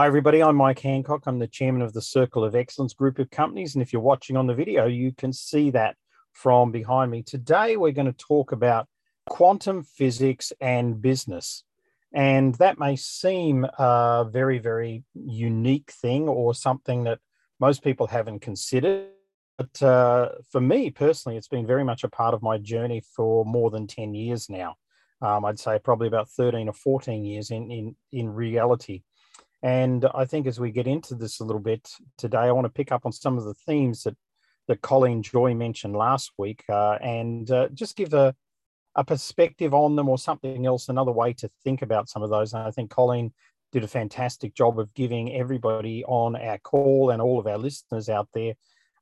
Hi, everybody. I'm Mike Hancock. I'm the chairman of the Circle of Excellence group of companies. And if you're watching on the video, you can see that from behind me. Today, we're going to talk about quantum physics and business. And that may seem a very, very unique thing or something that most people haven't considered. But uh, for me personally, it's been very much a part of my journey for more than 10 years now. Um, I'd say probably about 13 or 14 years in, in, in reality. And I think as we get into this a little bit today, I want to pick up on some of the themes that, that Colleen Joy mentioned last week uh, and uh, just give a, a perspective on them or something else, another way to think about some of those. And I think Colleen did a fantastic job of giving everybody on our call and all of our listeners out there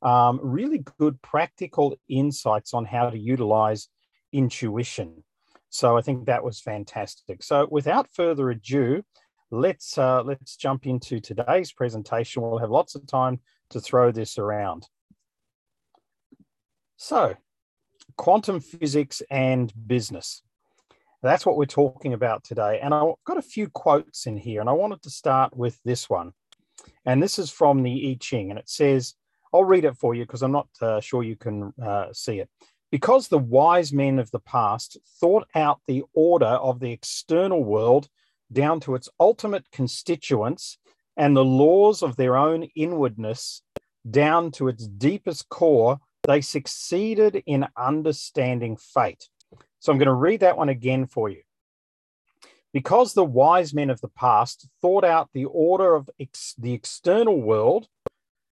um, really good practical insights on how to utilize intuition. So I think that was fantastic. So without further ado, let's uh, let's jump into today's presentation. We'll have lots of time to throw this around. So, quantum physics and business. That's what we're talking about today. And I've got a few quotes in here, and I wanted to start with this one. And this is from the I Ching, and it says, I'll read it for you because I'm not uh, sure you can uh, see it. Because the wise men of the past thought out the order of the external world down to its ultimate constituents and the laws of their own inwardness down to its deepest core, they succeeded in understanding fate. So I'm going to read that one again for you. Because the wise men of the past thought out the order of ex- the external world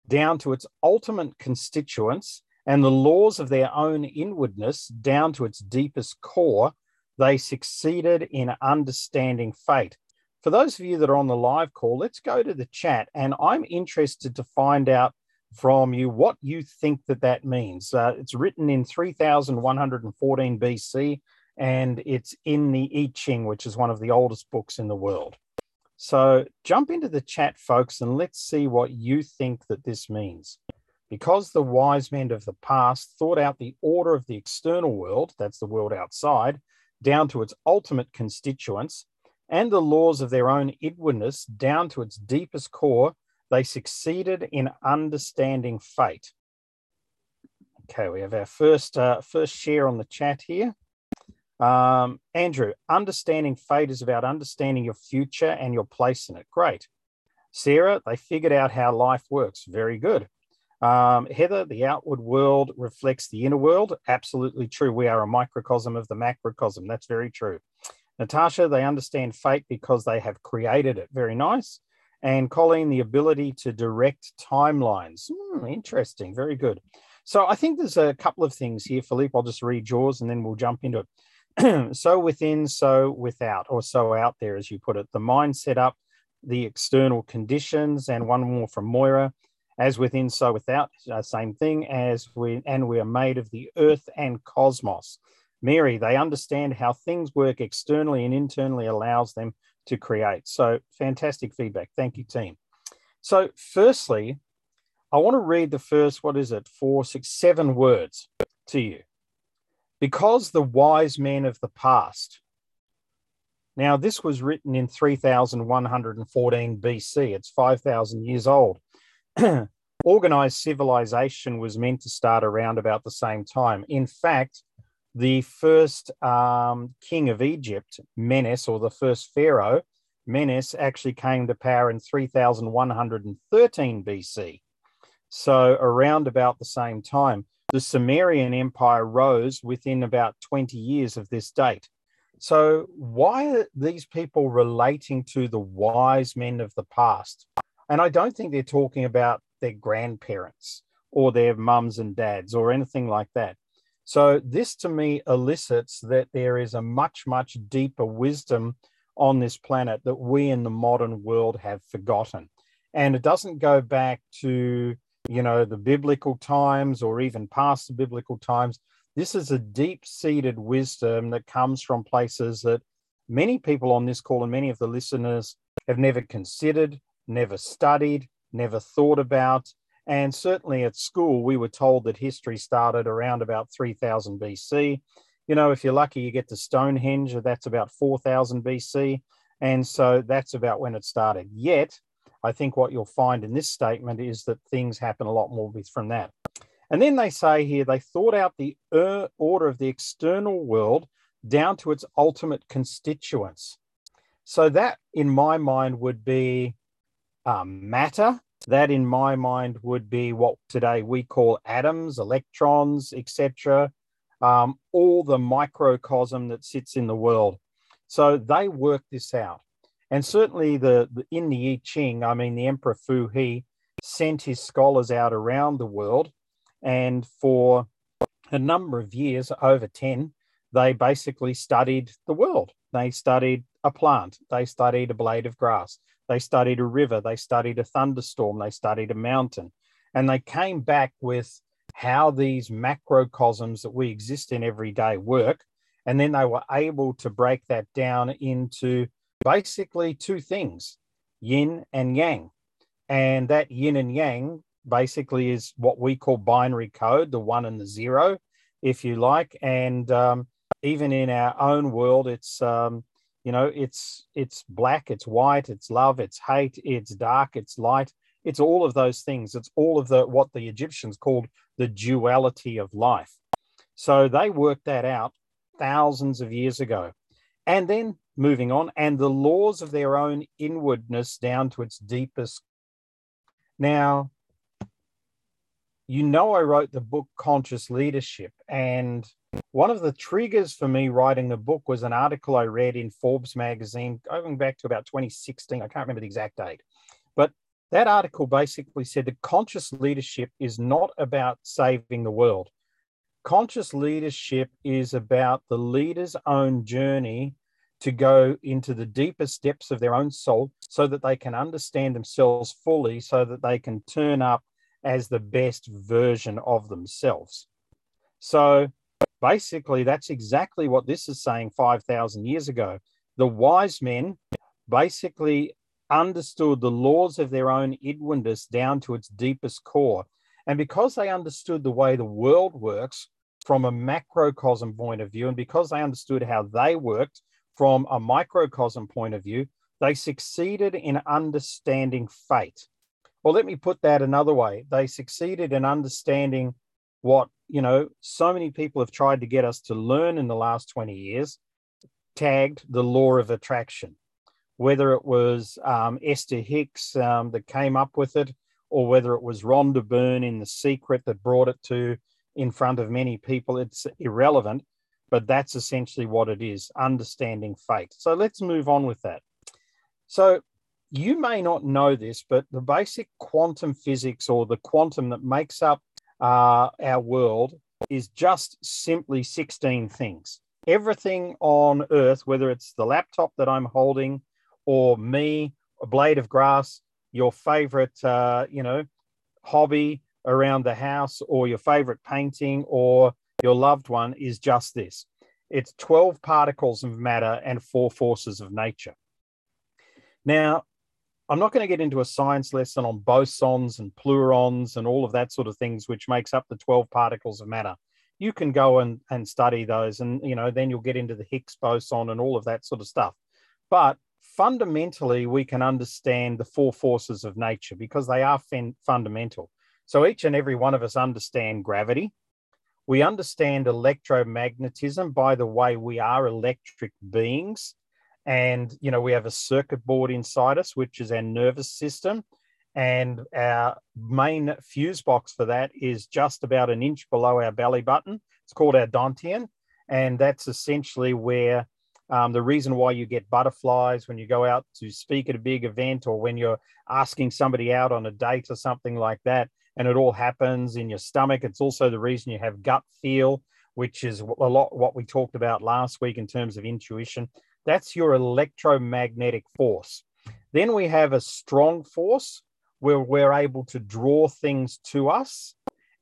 down to its ultimate constituents and the laws of their own inwardness down to its deepest core, they succeeded in understanding fate. For those of you that are on the live call, let's go to the chat. And I'm interested to find out from you what you think that that means. Uh, it's written in 3114 BC and it's in the I Ching, which is one of the oldest books in the world. So jump into the chat, folks, and let's see what you think that this means. Because the wise men of the past thought out the order of the external world, that's the world outside, down to its ultimate constituents, and the laws of their own inwardness down to its deepest core, they succeeded in understanding fate. Okay, we have our first uh, first share on the chat here. Um, Andrew, understanding fate is about understanding your future and your place in it. Great. Sarah, they figured out how life works. Very good. Um, Heather, the outward world reflects the inner world. Absolutely true. We are a microcosm of the macrocosm. That's very true. Natasha, they understand fate because they have created it. Very nice. And Colleen, the ability to direct timelines. Hmm, interesting. Very good. So I think there's a couple of things here, Philippe. I'll just read yours and then we'll jump into it. so within, so without, or so out there, as you put it. The mind set up, the external conditions, and one more from Moira as within, so without, uh, same thing as we, and we are made of the earth and cosmos. Mary, they understand how things work externally and internally allows them to create. So fantastic feedback. Thank you, team. So, firstly, I want to read the first, what is it, four, six, seven words to you. Because the wise men of the past. Now, this was written in 3114 BC. It's 5,000 years old. organized civilization was meant to start around about the same time. In fact, the first um, king of Egypt, Menes, or the first pharaoh, Menes, actually came to power in 3113 BC. So, around about the same time, the Sumerian Empire rose within about 20 years of this date. So, why are these people relating to the wise men of the past? And I don't think they're talking about their grandparents or their mums and dads or anything like that. So, this to me elicits that there is a much, much deeper wisdom on this planet that we in the modern world have forgotten. And it doesn't go back to, you know, the biblical times or even past the biblical times. This is a deep seated wisdom that comes from places that many people on this call and many of the listeners have never considered, never studied, never thought about. And certainly at school, we were told that history started around about 3000 BC. You know, if you're lucky, you get to Stonehenge, that's about 4000 BC. And so that's about when it started. Yet, I think what you'll find in this statement is that things happen a lot more from that. And then they say here they thought out the er, order of the external world down to its ultimate constituents. So that, in my mind, would be um, matter. That, in my mind, would be what today we call atoms, electrons, etc. Um, all the microcosm that sits in the world. So they work this out. And certainly the, the, in the I Ching, I mean, the Emperor Fu He sent his scholars out around the world. And for a number of years, over 10, they basically studied the world. They studied a plant, they studied a blade of grass, they studied a river, they studied a thunderstorm, they studied a mountain. And they came back with how these macrocosms that we exist in every day work. And then they were able to break that down into basically two things yin and yang. And that yin and yang basically is what we call binary code, the one and the zero, if you like. And um, even in our own world, it's um, you know, it's it's black, it's white, it's love, it's hate, it's dark, it's light. It's all of those things. It's all of the what the Egyptians called the duality of life. So they worked that out thousands of years ago. And then moving on, and the laws of their own inwardness down to its deepest. Now, you know, I wrote the book Conscious Leadership, and one of the triggers for me writing the book was an article I read in Forbes magazine going back to about 2016. I can't remember the exact date, but that article basically said that conscious leadership is not about saving the world. Conscious leadership is about the leader's own journey to go into the deepest depths of their own soul so that they can understand themselves fully, so that they can turn up as the best version of themselves. So basically, that's exactly what this is saying 5,000 years ago. The wise men basically understood the laws of their own inwardness down to its deepest core. And because they understood the way the world works from a macrocosm point of view, and because they understood how they worked from a microcosm point of view, they succeeded in understanding fate. Well, let me put that another way. They succeeded in understanding what, you know, so many people have tried to get us to learn in the last 20 years, tagged the law of attraction. Whether it was um, Esther Hicks um, that came up with it, or whether it was Rhonda Byrne in The Secret that brought it to in front of many people, it's irrelevant. But that's essentially what it is understanding fate. So let's move on with that. So you may not know this, but the basic quantum physics or the quantum that makes up uh, our world is just simply 16 things. Everything on earth, whether it's the laptop that I'm holding or me, a blade of grass, your favorite, uh, you know, hobby around the house or your favorite painting or your loved one is just this. It's 12 particles of matter and four forces of nature. Now, I'm not going to get into a science lesson on bosons and pleurons and all of that sort of things, which makes up the 12 particles of matter. You can go and, and study those, and you know, then you'll get into the Higgs boson and all of that sort of stuff. But fundamentally, we can understand the four forces of nature because they are fin- fundamental. So each and every one of us understand gravity. We understand electromagnetism by the way we are electric beings and you know we have a circuit board inside us which is our nervous system. And our main fuse box for that is just about an inch below our belly button. It's called our dantian. And that's essentially where um, the reason why you get butterflies when you go out to speak at a big event or when you're asking somebody out on a date or something like that and it all happens in your stomach. It's also the reason you have gut feel which is a lot what we talked about last week in terms of intuition that's your electromagnetic force. Then we have a strong force where we're able to draw things to us.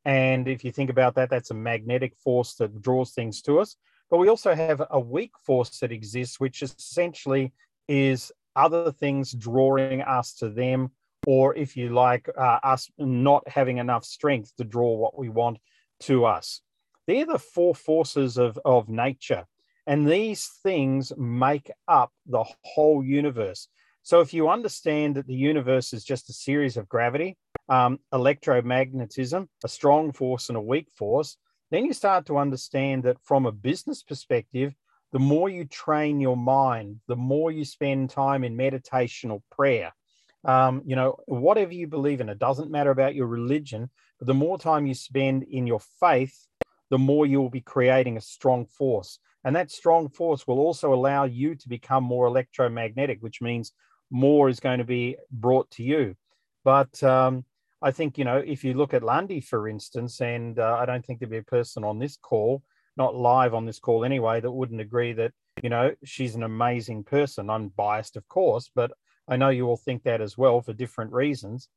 And if you think about that, that's a magnetic force that draws things to us. But we also have a weak force that exists, which essentially is other things drawing us to them, or if you like, uh, us not having enough strength to draw what we want to us. They're the four forces of, of nature. And these things make up the whole universe. So if you understand that the universe is just a series of gravity, um, electromagnetism, a strong force and a weak force, then you start to understand that from a business perspective, the more you train your mind, the more you spend time in meditation or prayer. Um, you know, whatever you believe in, it doesn't matter about your religion, but the more time you spend in your faith, the more you will be creating a strong force. And that strong force will also allow you to become more electromagnetic, which means more is going to be brought to you. But um, I think, you know, if you look at Lundy, for instance, and uh, I don't think there'd be a person on this call, not live on this call anyway, that wouldn't agree that, you know, she's an amazing person. I'm biased, of course, but I know you all think that as well for different reasons.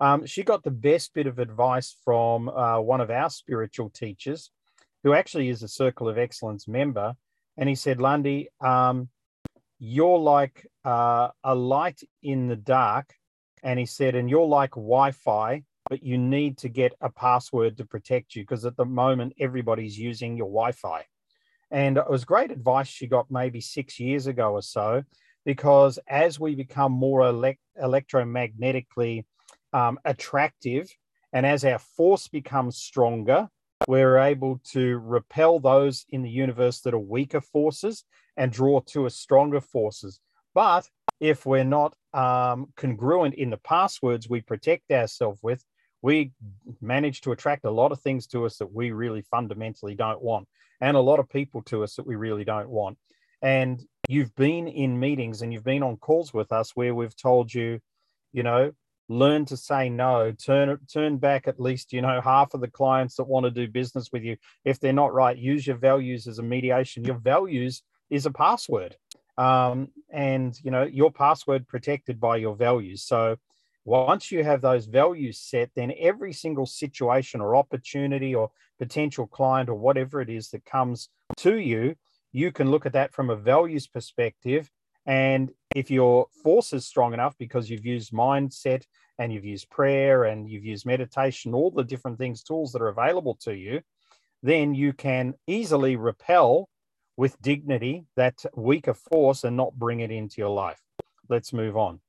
Um, she got the best bit of advice from uh, one of our spiritual teachers, who actually is a Circle of Excellence member. And he said, Lundy, um, you're like uh, a light in the dark. And he said, and you're like Wi Fi, but you need to get a password to protect you because at the moment, everybody's using your Wi Fi. And it was great advice she got maybe six years ago or so, because as we become more elect- electromagnetically um, attractive and as our force becomes stronger, we're able to repel those in the universe that are weaker forces and draw to us stronger forces. But if we're not um, congruent in the passwords we protect ourselves with, we manage to attract a lot of things to us that we really fundamentally don't want, and a lot of people to us that we really don't want. And you've been in meetings and you've been on calls with us where we've told you, you know, learn to say no turn turn back at least you know half of the clients that want to do business with you. If they're not right use your values as a mediation. Your values is a password um, and you know your password protected by your values. So once you have those values set then every single situation or opportunity or potential client or whatever it is that comes to you you can look at that from a values perspective and if your force is strong enough because you've used mindset and you've used prayer and you've used meditation, all the different things, tools that are available to you, then you can easily repel with dignity that weaker force and not bring it into your life. Let's move on.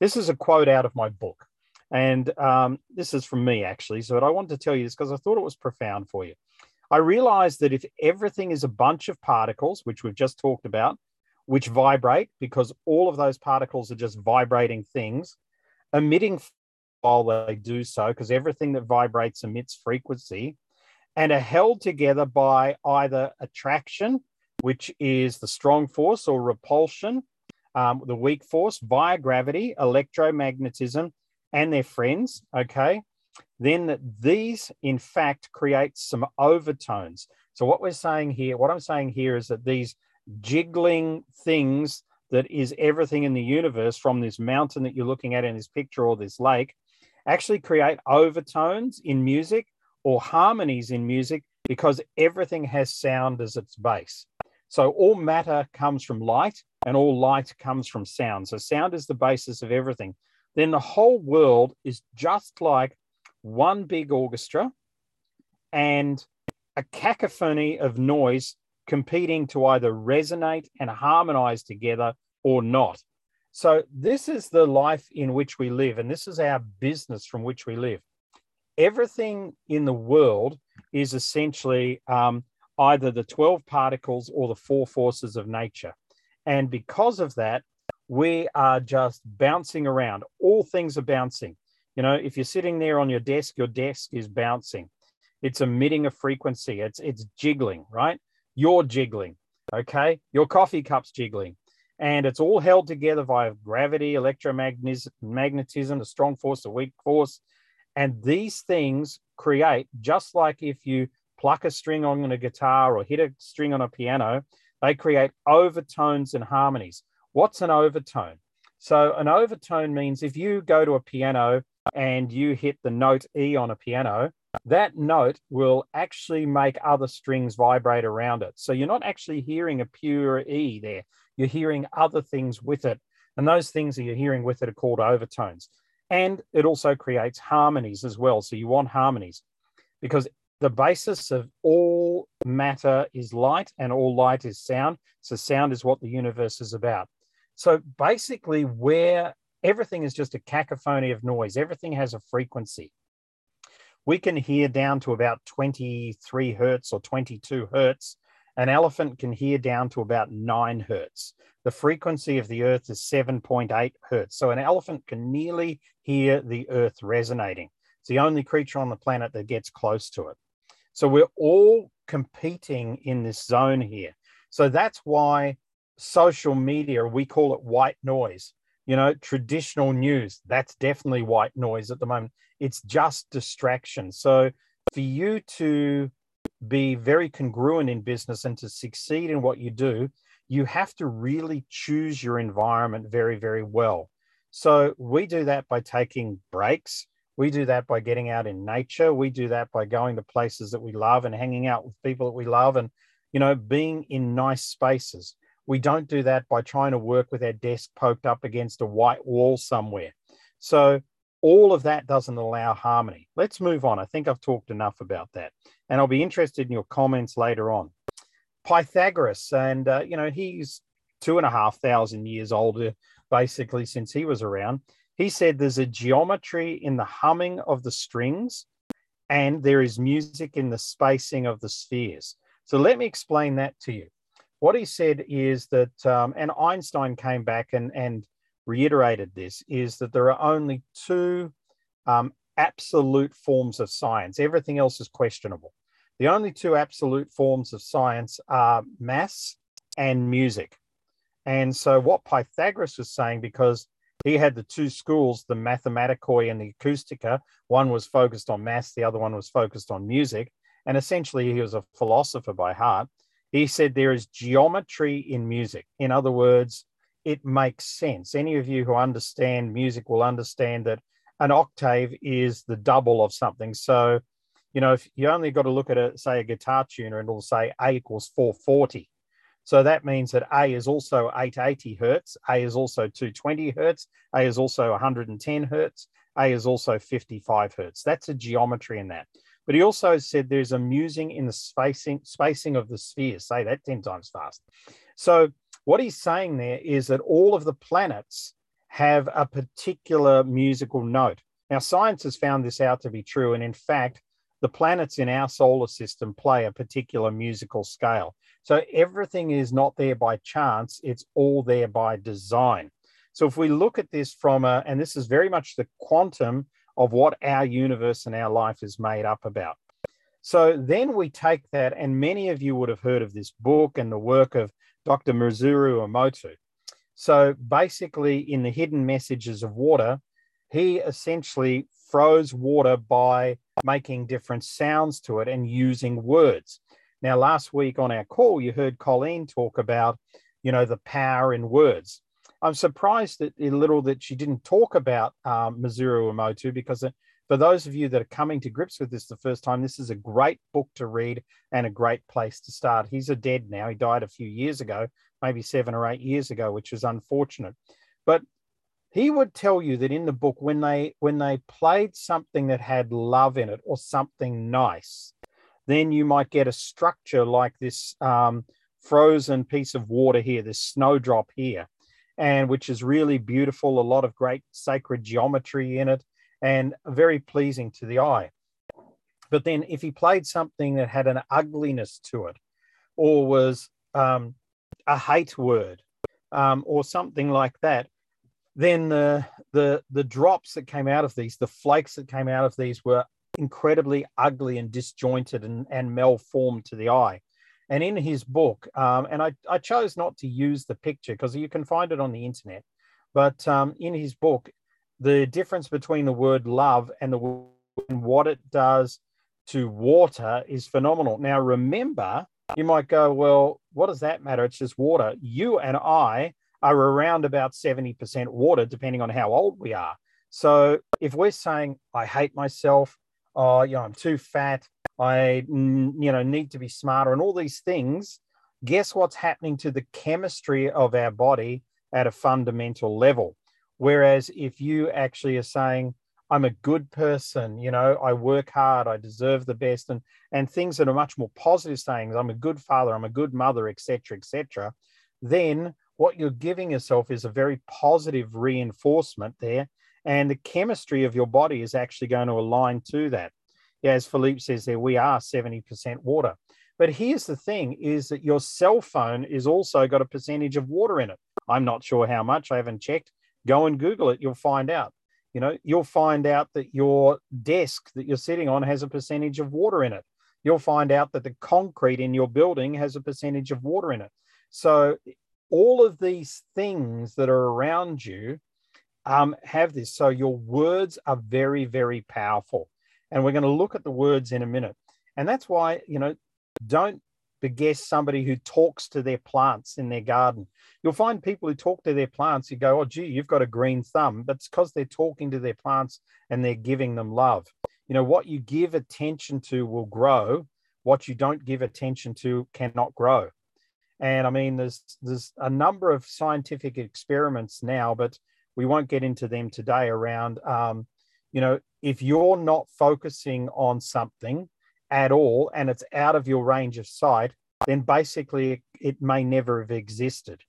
This is a quote out of my book. And um, this is from me, actually. So I wanted to tell you this because I thought it was profound for you. I realized that if everything is a bunch of particles, which we've just talked about, which vibrate because all of those particles are just vibrating things, emitting while they do so, because everything that vibrates emits frequency, and are held together by either attraction, which is the strong force, or repulsion, um, the weak force, via gravity, electromagnetism, and their friends. Okay. Then these, in fact, create some overtones. So, what we're saying here, what I'm saying here is that these jiggling things that is everything in the universe from this mountain that you're looking at in this picture or this lake actually create overtones in music or harmonies in music because everything has sound as its base. So all matter comes from light and all light comes from sound. So sound is the basis of everything. Then the whole world is just like one big orchestra and a cacophony of noise competing to either resonate and harmonize together or not. So, this is the life in which we live, and this is our business from which we live. Everything in the world is essentially um, either the 12 particles or the four forces of nature. And because of that, we are just bouncing around. All things are bouncing. You know, if you're sitting there on your desk, your desk is bouncing. It's emitting a frequency. It's it's jiggling, right? You're jiggling. Okay. Your coffee cup's jiggling. And it's all held together via gravity, electromagnetism, the strong force, the weak force. And these things create, just like if you pluck a string on a guitar or hit a string on a piano, they create overtones and harmonies. What's an overtone? So, an overtone means if you go to a piano and you hit the note E on a piano, that note will actually make other strings vibrate around it. So you're not actually hearing a pure E there. You're hearing other things with it. And those things that you're hearing with it are called overtones. And it also creates harmonies as well. So you want harmonies because the basis of all matter is light and all light is sound. So sound is what the universe is about. So basically, where everything is just a cacophony of noise, everything has a frequency. We can hear down to about 23 hertz or 22 hertz. An elephant can hear down to about nine hertz. The frequency of the earth is 7.8 hertz. So an elephant can nearly hear the earth resonating. It's the only creature on the planet that gets close to it. So we're all competing in this zone here. So that's why social media, we call it white noise. You know, traditional news, that's definitely white noise at the moment. It's just distraction. So for you to be very congruent in business and to succeed in what you do, you have to really choose your environment very, very well. So we do that by taking breaks. We do that by getting out in nature. We do that by going to places that we love and hanging out with people that we love and, you know, being in nice spaces. We don't do that by trying to work with our desk poked up against a white wall somewhere. So all of that doesn't allow harmony. Let's move on. I think I've talked enough about that. And I'll be interested in your comments later on. Pythagoras, and uh, you know, he's two and a half thousand years older, basically, since he was around. He said there's a geometry in the humming of the strings, and there is music in the spacing of the spheres. So let me explain that to you. What he said is that, um, and Einstein came back and, and reiterated this, is that there are only two um, absolute forms of science. Everything else is questionable. The only two absolute forms of science are mass and music. And so, what Pythagoras was saying, because he had the two schools, the Mathematicoi and the Acoustica, one was focused on mass, the other one was focused on music. And essentially, he was a philosopher by heart. He said there is geometry in music. In other words, it makes sense. Any of you who understand music will understand that an octave is the double of something. So you know, if you only got to look at a say a guitar tuner and it'll say A equals 440. So that means that A is also 880 hertz, A is also 220 hertz, A is also 110 hertz, A is also 55 hertz. That's a geometry in that. But he also said there's a musing in the spacing spacing of the spheres. Say that 10 times fast. So what he's saying there is that all of the planets have a particular musical note. Now, science has found this out to be true. And in fact, the planets in our solar system play a particular musical scale. So everything is not there by chance, it's all there by design. So if we look at this from a, and this is very much the quantum of what our universe and our life is made up about. So then we take that, and many of you would have heard of this book and the work of Dr. Masaru Emoto. So basically, in the hidden messages of water, he essentially froze water by making different sounds to it and using words. Now, last week on our call, you heard Colleen talk about, you know, the power in words. I'm surprised that a little that she didn't talk about um, Masaru Emoto because uh, for those of you that are coming to grips with this the first time, this is a great book to read and a great place to start. He's a dead now. He died a few years ago, maybe seven or eight years ago, which is unfortunate. But he would tell you that in the book when they when they played something that had love in it or something nice then you might get a structure like this um, frozen piece of water here this snowdrop here and which is really beautiful a lot of great sacred geometry in it and very pleasing to the eye but then if he played something that had an ugliness to it or was um, a hate word um, or something like that then the the the drops that came out of these, the flakes that came out of these were incredibly ugly and disjointed and, and malformed to the eye. And in his book, um, and I, I chose not to use the picture because you can find it on the internet, but um, in his book, the difference between the word love and the and what it does to water is phenomenal. Now, remember, you might go, well, what does that matter? It's just water. You and I are around about 70% water, depending on how old we are. So if we're saying, I hate myself, oh, you know, I'm too fat, I, you know, need to be smarter, and all these things, guess what's happening to the chemistry of our body at a fundamental level? Whereas if you actually are saying, I'm a good person, you know, I work hard, I deserve the best, and and things that are much more positive sayings, I'm a good father, I'm a good mother, etc., etc., then what you're giving yourself is a very positive reinforcement there. And the chemistry of your body is actually going to align to that. Yeah, as Philippe says there, we are 70% water. But here's the thing is that your cell phone is also got a percentage of water in it. I'm not sure how much, I haven't checked. Go and Google it, you'll find out. You know, you'll find out that your desk that you're sitting on has a percentage of water in it. You'll find out that the concrete in your building has a percentage of water in it. So all of these things that are around you um, have this. So your words are very, very powerful. And we're going to look at the words in a minute. And that's why, you know, don't beguess somebody who talks to their plants in their garden. You'll find people who talk to their plants, you go, oh, gee, you've got a green thumb. But it's because they're talking to their plants and they're giving them love. You know, what you give attention to will grow. What you don't give attention to cannot grow. And I mean, there's there's a number of scientific experiments now, but we won't get into them today. Around, um, you know, if you're not focusing on something at all and it's out of your range of sight, then basically it, may never have existed.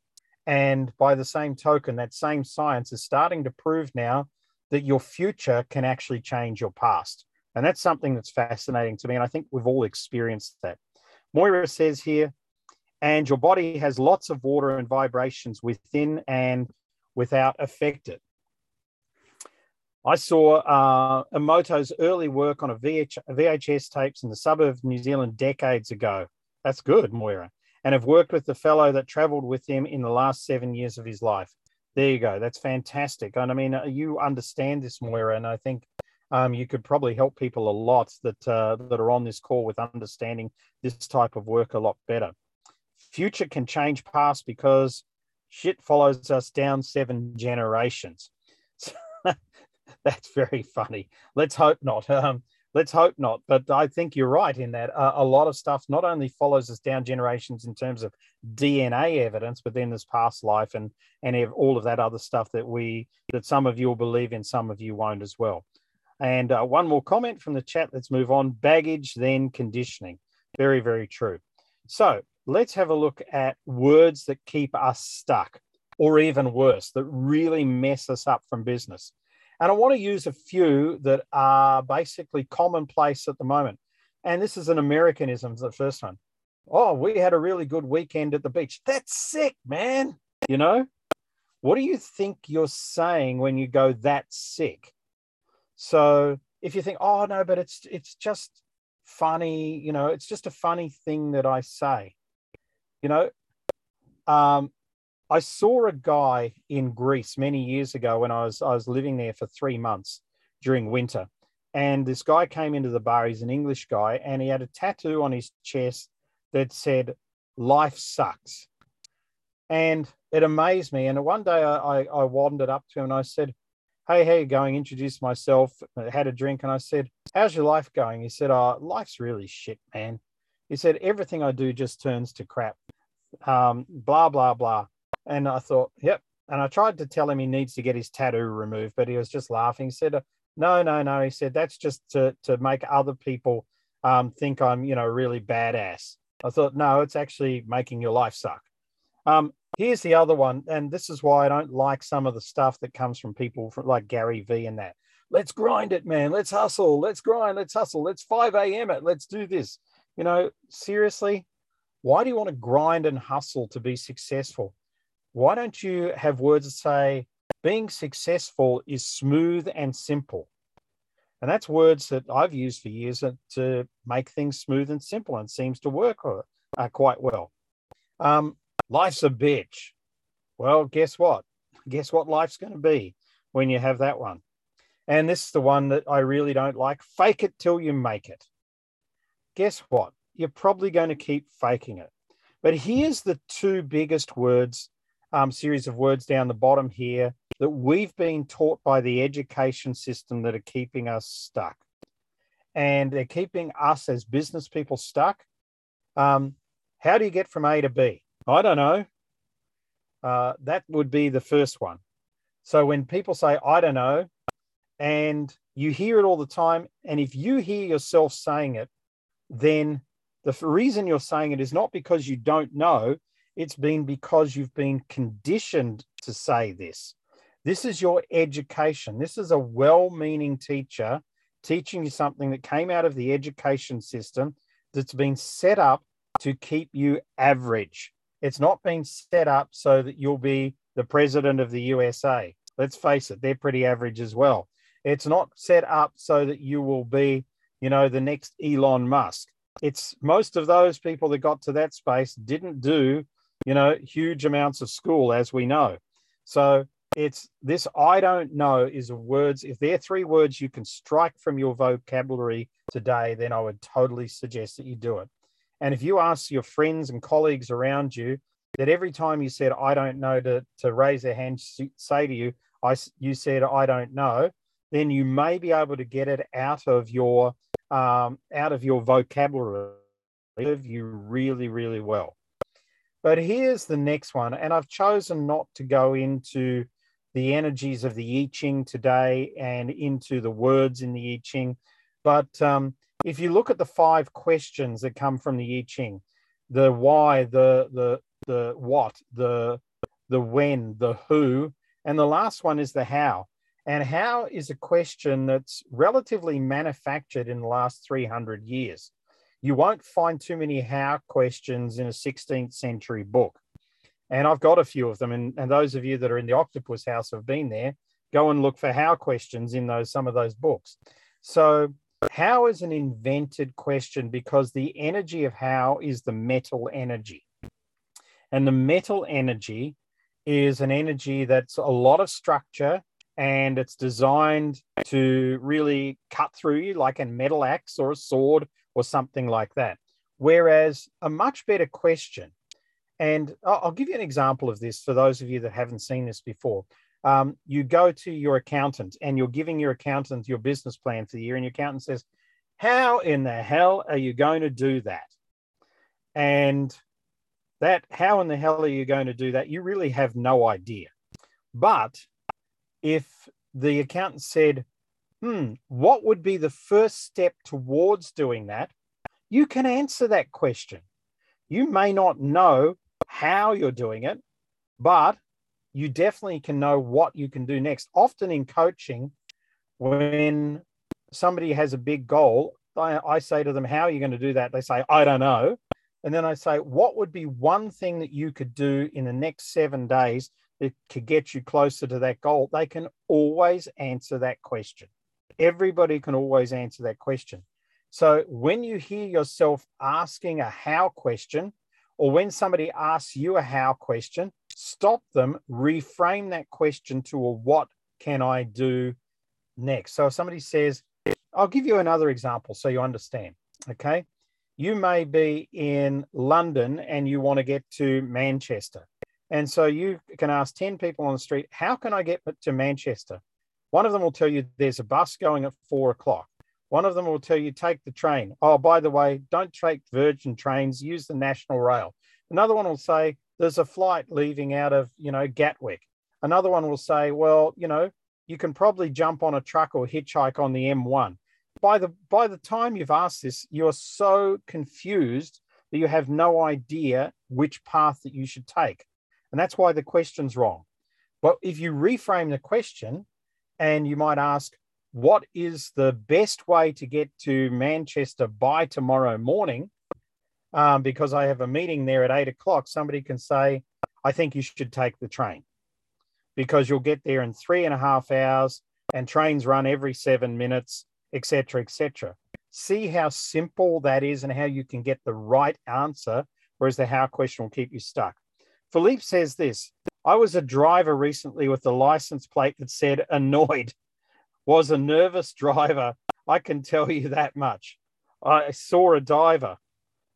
And by the same token, that same science is starting to prove now that your future can actually change your past. And that's something that's fascinating to me. And I think we've all experienced that. Moira says here, and your body has lots of water and vibrations within and without affected. I saw uh, Emoto's early work on a VH, VHS tapes in the suburb of New Zealand decades ago. That's good, Moira. And have worked with the fellow that traveled with him in the last seven years of his life. There you go. That's fantastic. And I mean, uh, you understand this, Moira, and I think um, you could probably help people a lot that uh, that are on this call with understanding this type of work a lot better future can change past because shit follows us down seven generations. That's very funny. Let's hope not. Um, let's hope not. But I think you're right in that uh, a lot of stuff not only follows us down generations in terms of DNA evidence, but then there's past life and and all of that other stuff that we that some of you will believe in, some of you won't as well. And uh, one more comment from the chat. Let's move on. Baggage, then conditioning. Very, very true. So let's have a look at words that keep us stuck, or even worse, that really mess us up from business. And I want to use a few that are basically commonplace at the moment. And this is an Americanism, the first one. Oh, we had a really good weekend at the beach. That's sick, man. You know, what do you think you're saying when you go that sick? So if you think, oh no, but it's it's just funny, you know, it's just a funny thing that I say. You know, um, I saw a guy in Greece many years ago when I was I was living there for three months during winter, and this guy came into the bar. He's an English guy, and he had a tattoo on his chest that said "Life sucks," and it amazed me. And one day I, I wandered up to him and I said, "Hey, how you going?" Introduced myself, had a drink, and I said, "How's your life going?" He said, "Oh, life's really shit, man." He said, everything I do just turns to crap, um, blah, blah, blah. And I thought, yep. And I tried to tell him he needs to get his tattoo removed, but he was just laughing. He said, no, no, no. He said, that's just to, to make other people um, think I'm, you know, really badass. I thought, no, it's actually making your life suck. Um, here's the other one. And this is why I don't like some of the stuff that comes from people from, like Gary Vee and that. Let's grind it, man. Let's hustle. Let's grind. Let's hustle. Let's 5 a.m. it. Let's do this. You know, seriously, why do you want to grind and hustle to be successful? Why don't you have words that say, being successful is smooth and simple? And that's words that I've used for years to make things smooth and simple and seems to work uh, quite well. Um, life's a bitch. Well, guess what? Guess what life's going to be when you have that one? And this is the one that I really don't like. Fake it till you make it guess what? You're probably going to keep faking it. But here's the two biggest words, um, series of words down the bottom here that we've been taught by the education system that are keeping us stuck. And they're keeping us as business people stuck. Um, how do you get from A to B? I don't know. Uh, that would be the first one. So when people say, I don't know, and you hear it all the time, and if you hear yourself saying it, then the reason you're saying it is not because you don't know, it's been because you've been conditioned to say this. This is your education. This is a well meaning teacher teaching you something that came out of the education system that's been set up to keep you average. It's not been set up so that you'll be the president of the USA. Let's face it, they're pretty average as well. It's not set up so that you will be, you know, the next Elon Musk. It's most of those people that got to that space didn't do, you know, huge amounts of school, as we know. So it's this I don't know is a words. If there are three words you can strike from your vocabulary today, then I would totally suggest that you do it. And if you ask your friends and colleagues around you that every time you said, I don't know, to, to raise their hand, say to you, I, you said, I don't know, then you may be able to get it out of your, um, out of your vocabulary you really, really well. But here's the next one. And I've chosen not to go into the energies of the I Ching today and into the words in the I Ching. But um, if you look at the five questions that come from the I Ching, the why, the the the what, the the when, the who, and the last one is the how. And how is a question that's relatively manufactured in the last 300 years. You won't find too many how questions in a 16th century book. And I've got a few of them. And, and those of you that are in the octopus house have been there, go and look for how questions in those some of those books. So how is an invented question because the energy of how is the metal energy. And the metal energy is an energy that's a lot of structure and it's designed to really cut through you like a metal axe or a sword or something like that. Whereas a much better question, and I'll give you an example of this for those of you that haven't seen this before um, you go to your accountant and you're giving your accountant your business plan for the year, and your accountant says, How in the hell are you going to do that? And that, how in the hell are you going to do that? You really have no idea. But if the accountant said, Hmm, what would be the first step towards doing that? You can answer that question. You may not know how you're doing it, but you definitely can know what you can do next. Often in coaching, when somebody has a big goal, I, I say to them, How are you going to do that? They say, I don't know. And then I say, What would be one thing that you could do in the next seven days that could get you closer to that goal? They can always answer that question. Everybody can always answer that question. So when you hear yourself asking a how question, or when somebody asks you a how question, stop them, reframe that question to a what can I do next? So if somebody says, I'll give you another example so you understand. Okay. You may be in London and you want to get to Manchester. And so you can ask 10 people on the street, How can I get to Manchester? One of them will tell you there's a bus going at four o'clock. One of them will tell you take the train. Oh, by the way, don't take Virgin trains, use the National Rail. Another one will say there's a flight leaving out of, you know, Gatwick. Another one will say, well, you know, you can probably jump on a truck or hitchhike on the M1. By the by the time you've asked this, you're so confused that you have no idea which path that you should take. And that's why the question's wrong. But if you reframe the question and you might ask, what is the best way to get to Manchester by tomorrow morning? um, because I have a meeting there at eight o'clock, somebody can say, I think you should take the train because you'll get there in three and a half hours and trains run every seven minutes, etc., etc. See how simple that is and how you can get the right answer, whereas the how question will keep you stuck. Philippe says this I was a driver recently with a license plate that said annoyed, was a nervous driver. I can tell you that much. I saw a diver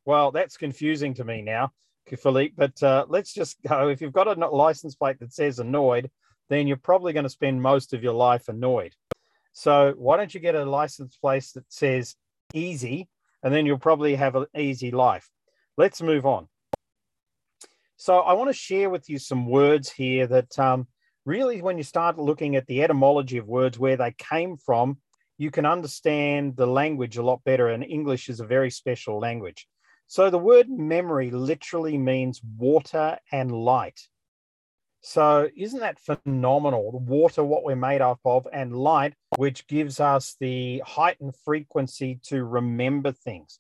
well, that's confusing to me now, Philippe. But uh, let's just go. If you've got a license plate that says annoyed, then you're probably going to spend most of your life annoyed. So why don't you get a license plate that says easy, and then you'll probably have an easy life. Let's move on. So I want to share with you some words here that um, really, when you start looking at the etymology of words, where they came from, you can understand the language a lot better. And English is a very special language. So the word memory literally means water and light. So isn't that phenomenal? The water, what we're made up of, and light, which gives us the heightened frequency to remember things.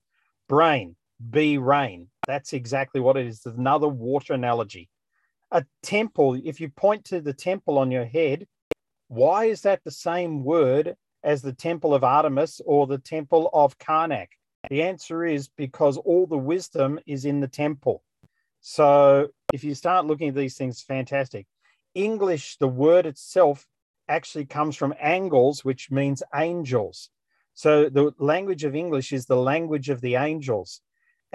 Brain, be rain. That's exactly what it is. another water analogy. A temple, if you point to the temple on your head, why is that the same word as the temple of Artemis or the temple of Karnak? The answer is because all the wisdom is in the temple. So if you start looking at these things, fantastic. English, the word itself actually comes from angles, which means angels. So the language of English is the language of the angels.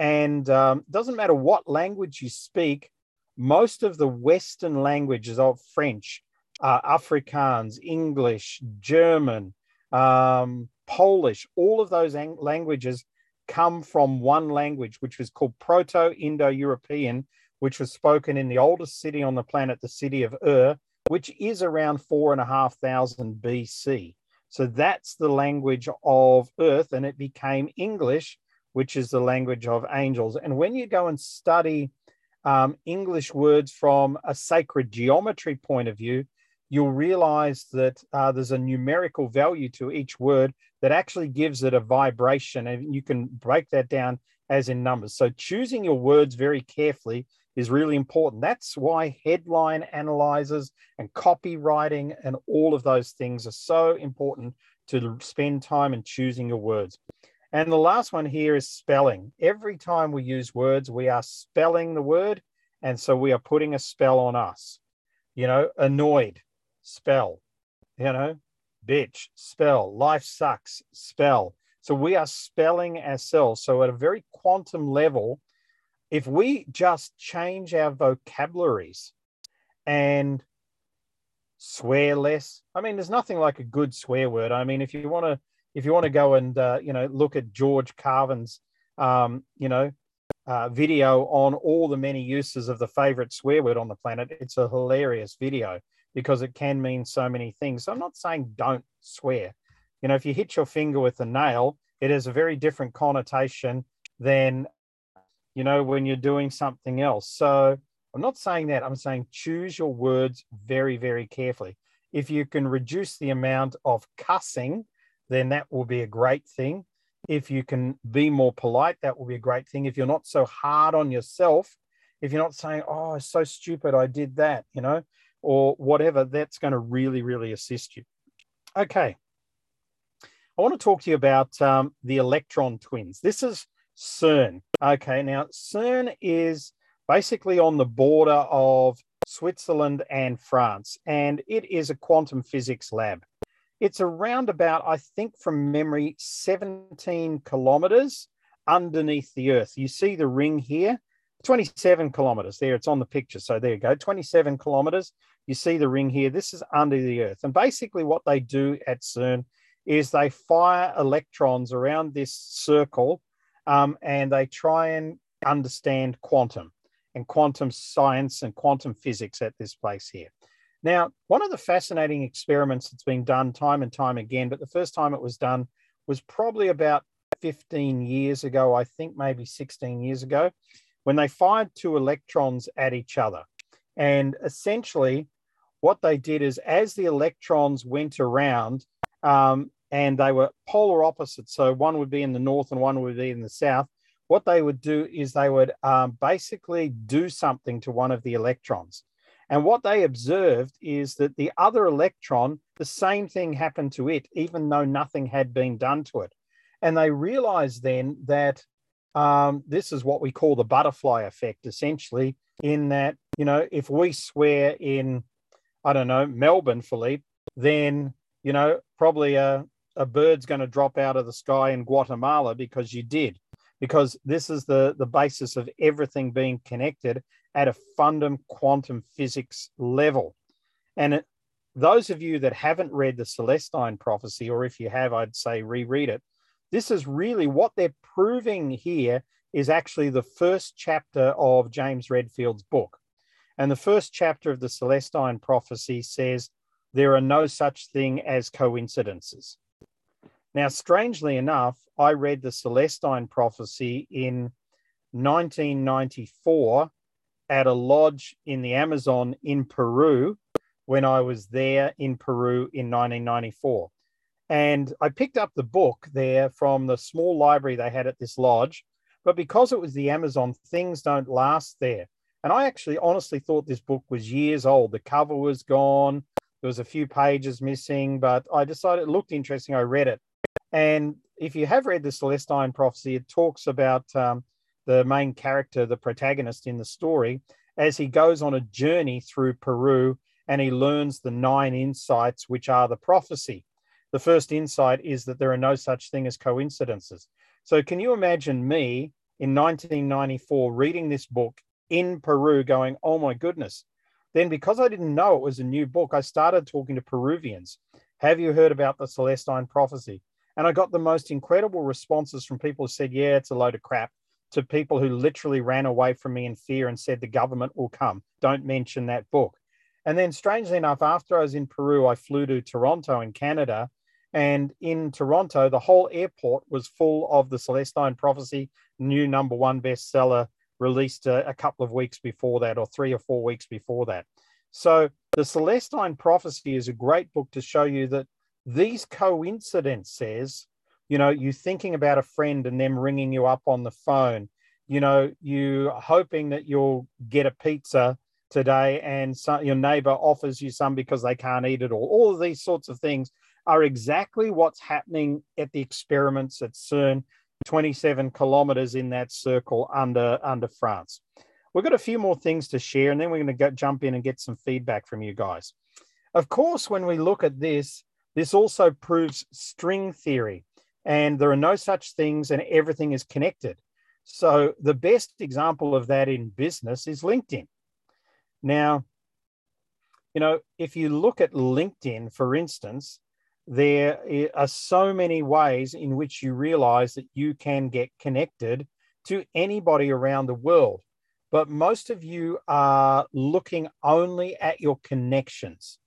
And um, doesn't matter what language you speak, most of the Western languages of French, uh, Afrikaans, English, German, um, Polish, all of those ang- languages come from one language, which was called Proto Indo European, which was spoken in the oldest city on the planet, the city of Ur, which is around four and a half thousand BC. So that's the language of Earth, and it became English, which is the language of angels. And when you go and study um, English words from a sacred geometry point of view, you'll realize that uh, there's a numerical value to each word that actually gives it a vibration. And you can break that down as in numbers. So choosing your words very carefully is really important. That's why headline analyzers and copywriting and all of those things are so important to spend time in choosing your words. And the last one here is spelling. Every time we use words, we are spelling the word. And so we are putting a spell on us. You know, annoyed, spell. You know, bitch, spell. Life sucks, spell. So we are spelling ourselves. So at a very quantum level, if we just change our vocabularies and swear less, I mean, there's nothing like a good swear word. I mean, if you want to, if you want to go and uh, you know look at George Carlin's um, you know, uh, video on all the many uses of the favorite swear word on the planet, it's a hilarious video because it can mean so many things. So I'm not saying don't swear. You know, if you hit your finger with a nail, it has a very different connotation than you know, when you're doing something else. So I'm not saying that. I'm saying choose your words very, very carefully. If you can reduce the amount of cussing, then that will be a great thing. If you can be more polite, that will be a great thing. If you're not so hard on yourself, if you're not saying, oh, so stupid, I did that, you know, or whatever, that's going to really, really assist you. Okay. I want to talk to you about um, the electron twins. This is CERN. Okay, now CERN is basically on the border of Switzerland and France, and it is a quantum physics lab. It's around about, I think from memory, 17 kilometers underneath the Earth. You see the ring here, 27 kilometers there. It's on the picture. So there you go, 27 kilometers. You see the ring here. This is under the Earth. And basically, what they do at CERN is they fire electrons around this circle um, and they try and understand quantum and quantum science and quantum physics at this place here. Now, one of the fascinating experiments that's been done time and time again, but the first time it was done was probably about 15 years ago, I think maybe 16 years ago, when they fired two electrons at each other. And essentially, what they did is as the electrons went around, um, and they were polar opposites. So one would be in the north and one would be in the south. What they would do is they would um, basically do something to one of the electrons. And what they observed is that the other electron, the same thing happened to it, even though nothing had been done to it. And they realized then that um, this is what we call the butterfly effect, essentially, in that, you know, if we swear in, I don't know, Melbourne, Philippe, then, you know, probably a, a bird's going to drop out of the sky in Guatemala because you did, because this is the, the basis of everything being connected at a fundum quantum physics level. And it, those of you that haven't read the Celestine prophecy, or if you have, I'd say reread it. This is really what they're proving here is actually the first chapter of James Redfield's book. And the first chapter of the Celestine prophecy says there are no such thing as coincidences. Now, strangely enough, I read the Celestine prophecy in 1994 at a lodge in the Amazon in Peru when I was there in Peru in 1994. And I picked up the book there from the small library they had at this lodge. But because it was the Amazon, things don't last there. And I actually honestly thought this book was years old. The cover was gone, there was a few pages missing, but I decided it looked interesting. I read it. And if you have read the Celestine prophecy, it talks about um, the main character, the protagonist in the story, as he goes on a journey through Peru and he learns the nine insights, which are the prophecy. The first insight is that there are no such thing as coincidences. So, can you imagine me in 1994 reading this book in Peru, going, Oh my goodness. Then, because I didn't know it was a new book, I started talking to Peruvians. Have you heard about the Celestine prophecy? And I got the most incredible responses from people who said, Yeah, it's a load of crap, to people who literally ran away from me in fear and said, The government will come. Don't mention that book. And then, strangely enough, after I was in Peru, I flew to Toronto in Canada. And in Toronto, the whole airport was full of the Celestine Prophecy, new number one bestseller released a, a, couple of weeks before that, or three or four weeks before that. So, the Celestine Prophecy is a great book to show you that these coincidences, you know, you thinking about a friend and them ringing you up on the phone, you know, you hoping that you'll get a pizza today and some, your neighbor offers you some because they can't eat it all. All of these sorts of things are exactly what's happening at the experiments at CERN, 27 kilometers in that circle under, under France. We've got a few more things to share, and then we're going to go, jump in and get some feedback from you guys. Of course, when we look at this, this also proves string theory, and there are no such things, and everything is connected. So, the best example of that in business is LinkedIn. Now, you know, if you look at LinkedIn, for instance, there are so many ways in which you realize that you can get connected to anybody around the world. But most of you are looking only at your connections.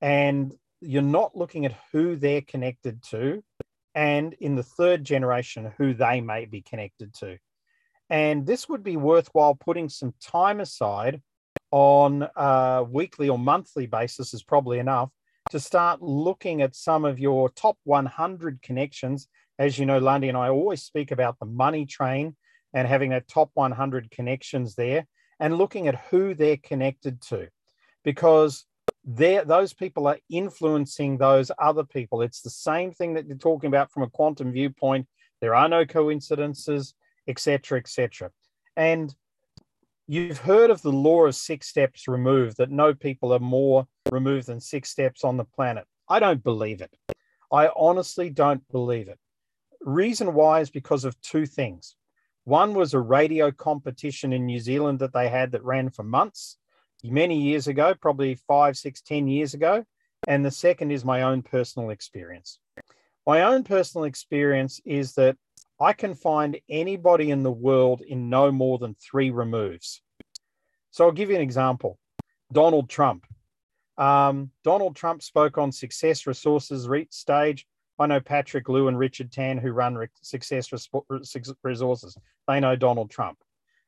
And you're not looking at who they're connected to. And in the third generation, who they may be connected to. And this would be worthwhile putting some time aside on a weekly or monthly basis is probably enough to start looking at some of your top 100 connections. As you know, Lundy and I always speak about the money train and having that top 100 connections there and looking at who they're connected to because those people are influencing those other people. It's the same thing that you're talking about from a quantum viewpoint. There are no coincidences, etc., etc. And You've heard of the law of six steps removed, that no people are more removed than six steps on the planet. I don't believe it. I honestly don't believe it. Reason why is because of two things. One was a radio competition in New Zealand that they had that ran for months many years ago, probably five, six, ten years ago. And the second is my own personal experience. My own personal experience is that I can find anybody in the world in no more than three removes. So I'll give you an example Donald Trump. Um, Donald Trump spoke on Success Resources stage. I know Patrick Liew and Richard Tan who run Success Resources. They know Donald Trump.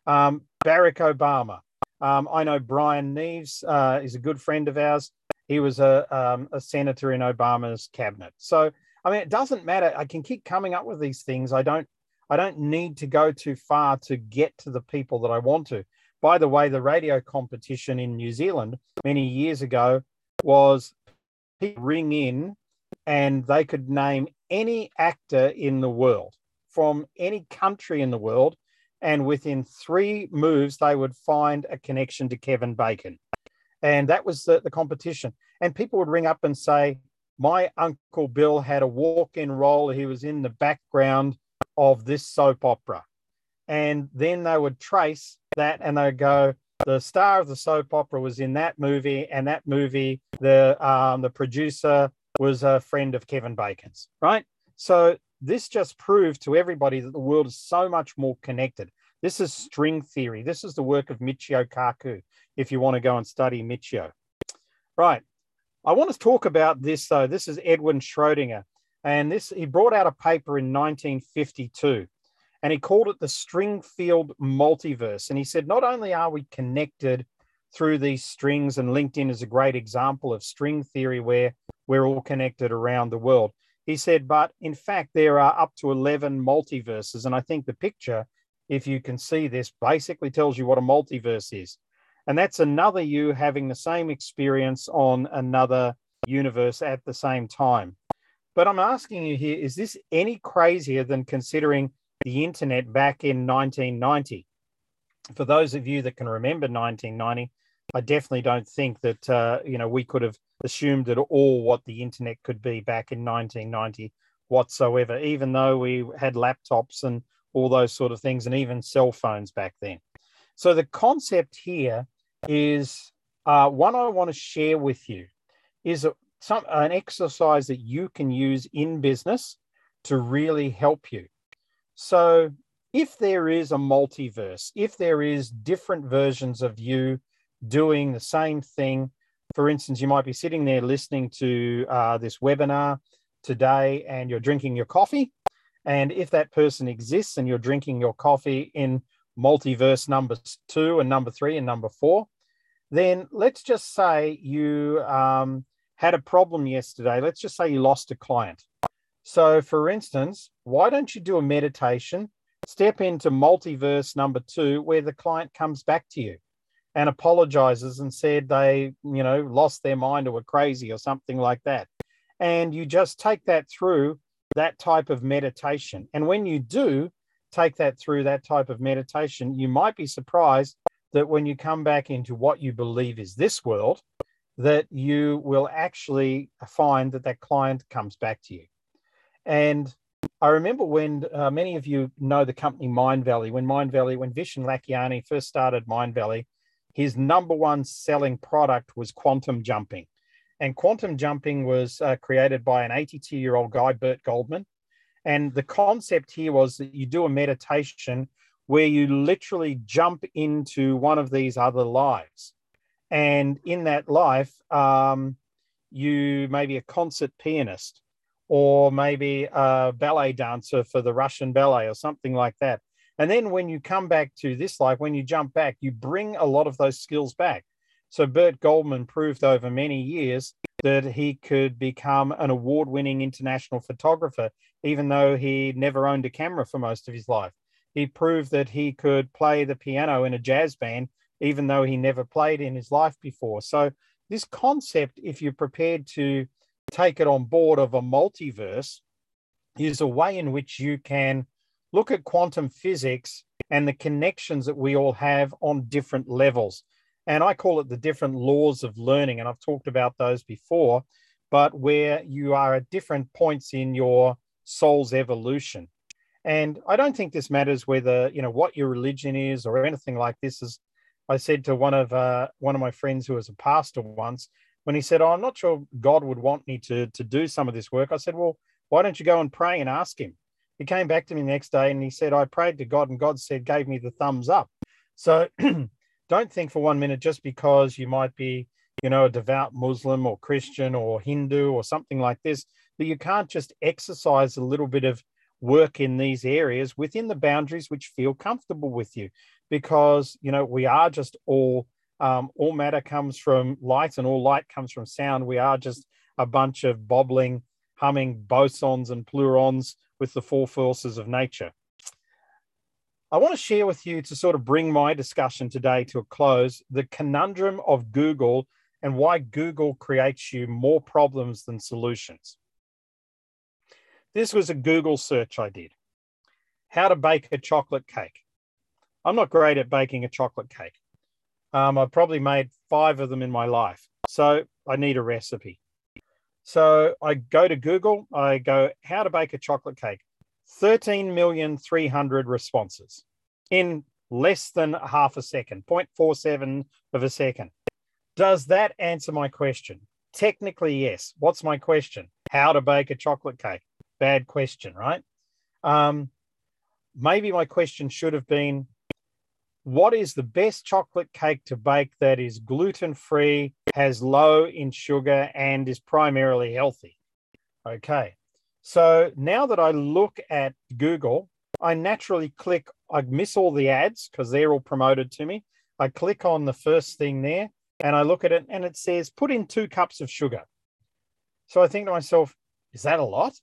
Um, Barack Obama. Um, I know Brian Neves uh, is a good friend of ours. He was a, um, a senator in Obama's cabinet. So I mean, it doesn't matter. I can keep coming up with these things. I don't I don't need to go too far to get to the people that I want to. By the way, the radio competition in New Zealand many years ago was people ring in and they could name any actor in the world from any country in the world. And within three moves, they would find a connection to Kevin Bacon. And that was the, the competition. And people would ring up and say, my uncle Bill had a walk in role. He was in the background of this soap opera. And then they would trace that and they'd go, the star of the soap opera was in that movie, and that movie, the um, the producer was a friend of Kevin Bacon's, right? So this just proved to everybody that the world is so much more connected. This is string theory. This is the work of Michio Kaku, if you want to go and study Michio. Right. I want to talk about this though. This is Edwin Schrodinger, and this he brought out a paper in 1952, and he called it the string field multiverse. And he said, not only are we connected through these strings, and LinkedIn is a great example of string theory where we're all connected around the world. He said, but in fact, there are up to 11 multiverses. And I think the picture, if you can see this, basically tells you what a multiverse is. And that's another you having the same experience on another universe at the same time. But I'm asking you here is this any crazier than considering the internet back in 1990? For those of you that can remember 1990, I definitely don't think that uh, you know we could have assumed at all what the internet could be back in 1990 whatsoever, even though we had laptops and all those sort of things, and even cell phones back then. So the concept here is uh, one I want to share with you is a, some an exercise that you can use in business to really help you. So if there is a multiverse, if there is different versions of you doing the same thing. For instance, you might be sitting there listening to uh, this webinar today and you're drinking your coffee. And if that person exists and you're drinking your coffee in multiverse number two and number three and number four, then let's just say you um, had a problem yesterday. Let's just say you lost a client. So, for instance, why don't you do a meditation? Step into multiverse number two, where the client comes back to you and apologizes and said they, you know, lost their mind or were crazy or something like that. And you just take that through that type of meditation. And when you do take that through that type of meditation, you might be surprised that when you come back into what you believe is this world, that you will actually find that that client comes back to you. And I remember when uh, many of you know the company Mindvalley, when Mindvalley, when Vishen Lakhiani first started Mindvalley, his number one selling product was quantum jumping. And quantum jumping was uh, created by an 82 year old guy, Burt Goldman. And the concept here was that you do a meditation where you literally jump into one of these other lives. And in that life, um, you may be a concert pianist or maybe a ballet dancer for the Russian ballet or something like that. And then when you come back to this life, when you jump back, you bring a lot of those skills back. So Burt Goldman proved over many years that he could become an award winning international photographer, even though he never owned a camera for most of his life. He proved that he could play the piano in a jazz band, even though he never played in his life before. So, this concept, if you're prepared to take it on board of a multiverse, is a way in which you can look at quantum physics and the connections that we all have on different levels. And I call it the different laws of learning. And I've talked about those before, but where you are at different points in your soul's evolution. And I don't think this matters whether, you know, what your religion is or anything like this. Is I said to one of uh, one of my friends who was a pastor once, when he said, oh, I'm not sure God would want me to, to do some of this work, I said, Well, why don't you go and pray and ask him? He came back to me the next day and he said, I prayed to God and God said, gave me the thumbs up. So don't think for one minute just because you might be, you know, a devout Muslim or Christian or Hindu or something like this, that you can't just exercise a little bit of work in these areas within the boundaries which feel comfortable with you. Because, you know, we are just all, um, all matter comes from light and all light comes from sound. We are just a bunch of bobbling, humming bosons and pleurons with the four forces of nature. I want to share with you to sort of bring my discussion today to a close the conundrum of Google and why Google creates you more problems than solutions. This was a Google search I did. How to bake a chocolate cake. I'm not great at baking a chocolate cake. Um, I've probably made five of them in my life. So I need a recipe. So I go to Google, I go, how to bake a chocolate cake. 13,300 responses in less than half a second, 0.47 of a second. Does that answer my question? Technically, yes. What's my question? How to bake a chocolate cake? Bad question, right? Um, maybe my question should have been what is the best chocolate cake to bake that is gluten free, has low in sugar, and is primarily healthy? Okay. So now that I look at Google I naturally click, I miss all the ads because they're all promoted to me. I click on the first thing there and I look at it and it says, put in two cups of sugar. So I think to myself, is that a lot?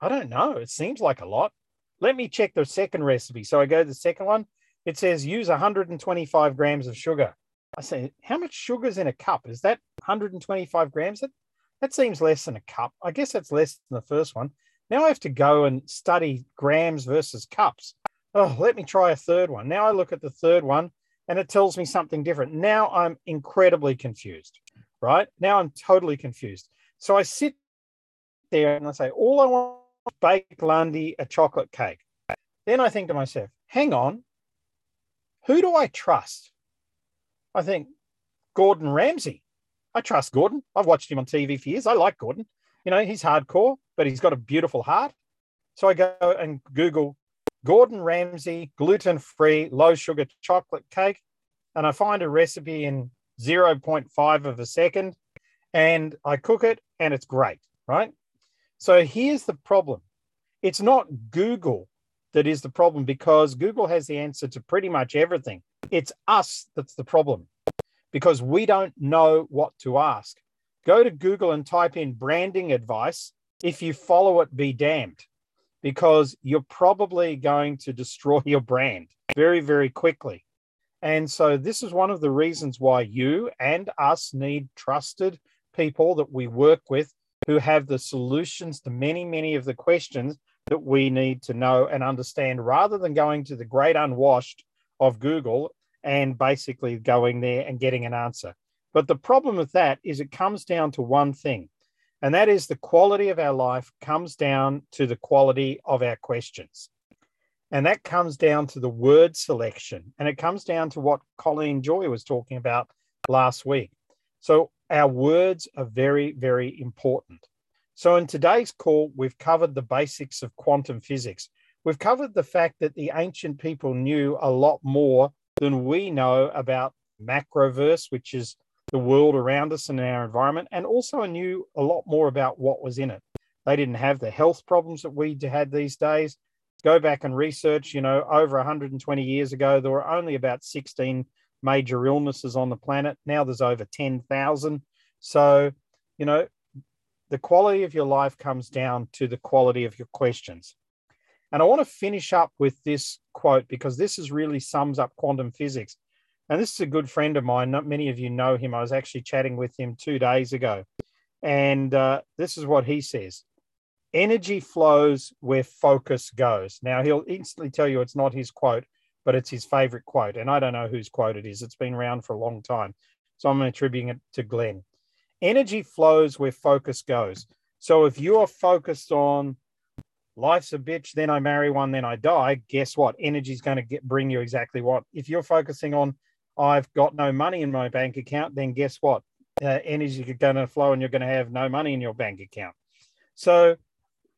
I don't know. It seems like a lot. Let me check the second recipe. So I go to the second one. It says use 125 grams of sugar. I say, how much sugar is in a cup? Is that 125 grams? That, that seems less than a cup. I guess that's less than the first one. Now I have to go and study grams versus cups. Oh, let me try a third one. Now I look at the third one and it tells me something different. Now I'm incredibly confused, right? Now I'm totally confused. So I sit there and I say, all I want is bake Lundy a chocolate cake. Then I think to myself, hang on, who do I trust? I think Gordon Ramsay. I trust Gordon. I've watched him on TV for years. I like Gordon. You know, he's hardcore, but he's got a beautiful heart. So I go and Google Gordon Ramsay gluten free low sugar chocolate cake. And I find a recipe in 0.5 of a second and I cook it and it's great, right? So here's the problem it's not Google that is the problem because Google has the answer to pretty much everything. It's us that's the problem because we don't know what to ask. Go to Google and type in branding advice. If you follow it, be damned because you're probably going to destroy your brand very, very quickly. And so, this is one of the reasons why you and us need trusted people that we work with who have the solutions to many, many of the questions that we need to know and understand rather than going to the great unwashed of Google and basically going there and getting an answer. But the problem with that is it comes down to one thing, and that is the quality of our life comes down to the quality of our questions. And that comes down to the word selection. And it comes down to what Colleen Joy was talking about last week. So our words are very, very important. So, in today's call, we've covered the basics of quantum physics. We've covered the fact that the ancient people knew a lot more than we know about macroverse, which is the world around us and our environment, and also knew a lot more about what was in it. They didn't have the health problems that we had these days. Go back and research, you know, over 120 years ago, there were only about 16 major illnesses on the planet. Now there's over 10,000. So, you know, the quality of your life comes down to the quality of your questions. And I want to finish up with this quote because this is really sums up quantum physics. And this is a good friend of mine. Not many of you know him. I was actually chatting with him two days ago. And uh, this is what he says Energy flows where focus goes. Now, he'll instantly tell you it's not his quote, but it's his favorite quote. And I don't know whose quote it is. It's been around for a long time. So I'm attributing it to Glenn energy flows where focus goes. So if you're focused on life's a bitch, then I marry one, then I die, guess what? Energy's going to get bring you exactly what. If you're focusing on I've got no money in my bank account, then guess what? Uh, energy is going to flow and you're going to have no money in your bank account. So,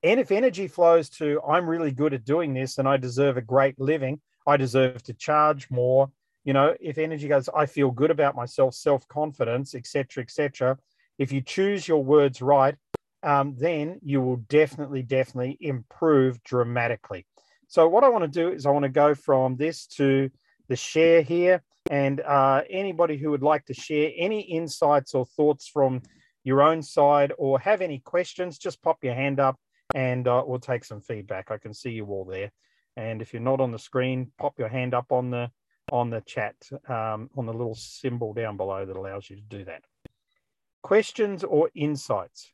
and if energy flows to I'm really good at doing this and I deserve a great living, I deserve to charge more. You know, if energy goes, I feel good about myself, self confidence, etc., etc if you choose your words right, um, then you will definitely, definitely improve dramatically. So, what I want to do is I want to go from this to the share here. And uh, anybody who would like to share any insights or thoughts from your own side or have any questions, just pop your hand up and uh, we'll take some feedback. I can see you all there. And if you're not on the screen, pop your hand up on the on the chat um, on the little symbol down below that allows you to do that questions or insights?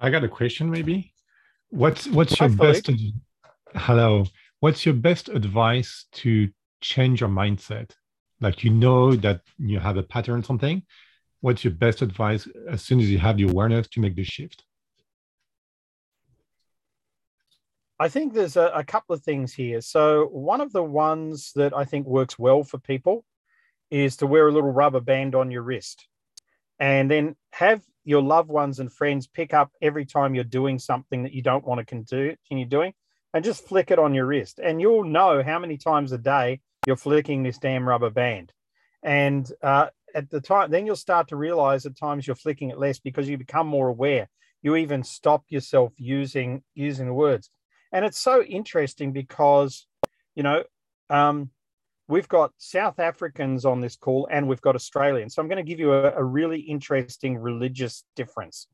I got a question maybe. What's what's your best hello? What's your best advice to change your mindset? Like you know that you have a pattern something. What's your best advice as soon as you have the awareness to make the shift? I think there's a, a, couple of things here. So, one of the ones that I think works well for people is to wear a little rubber band on your wrist and then have your loved ones and friends pick up every time you're doing something that you don't want to continue doing and just flick it on your wrist. And you'll know how many times a day you're flicking this damn rubber band. And uh, at the time then you'll start to realize at times you're flicking it less because you become more aware. You even stop yourself using using the words. And it's so interesting because, you know, um, we've got South Africans on this call and we've got Australians. So I'm going to give you a, a really interesting religious difference.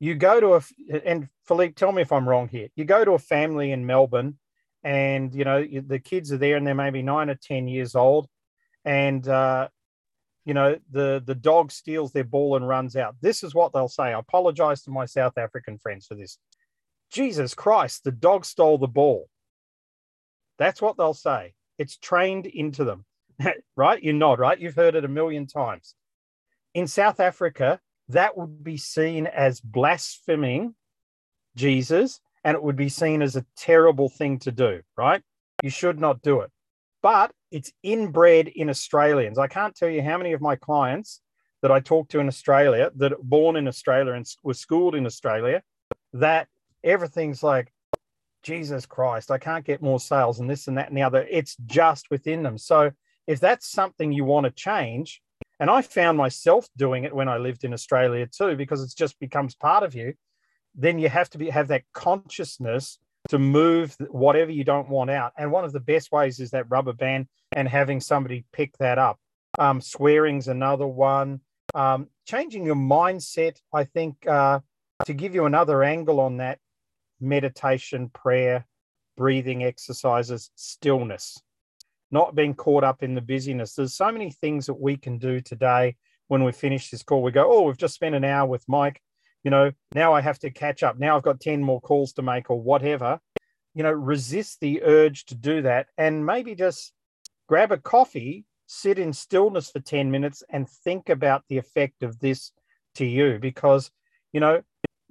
You go to a, and Philippe, tell me if I'm wrong here. You go to a family in Melbourne and, you know, the kids are there and they're maybe nine or 10 years old. And, uh, you know, the, the dog steals their ball and runs out. This is what they'll say. I apologize to my South African friends for this. Jesus Christ, the dog stole the ball. That's what they'll say. It's trained into them, right? You nod, right? You've heard it a million times. In South Africa, that would be seen as blaspheming Jesus and it would be seen as a terrible thing to do, right? You should not do it. But it's inbred in Australians. I can't tell you how many of my clients that I talk to in Australia that born in Australia and were schooled in Australia that everything's like, Jesus Christ, I can't get more sales and this and that and the other. It's just within them. So if that's something you want to change, and I found myself doing it when I lived in Australia too, because it just becomes part of you, then you have to be have that consciousness to move whatever you don't want out. And one of the best ways is that rubber band and having somebody pick that up. Um, swearing's another one. Um, changing your mindset, I think, uh, to give you another angle on that, meditation, prayer, breathing exercises, stillness, not being caught up in the busyness. There's so many things that we can do today when we finish this call. We go, oh, we've just spent an hour with Mike. You know, now I have to catch up. Now I've got 10 more calls to make or whatever. You know, resist the urge to do that and maybe just grab a coffee, sit in stillness for 10 minutes and think about the effect of this to you because, you know,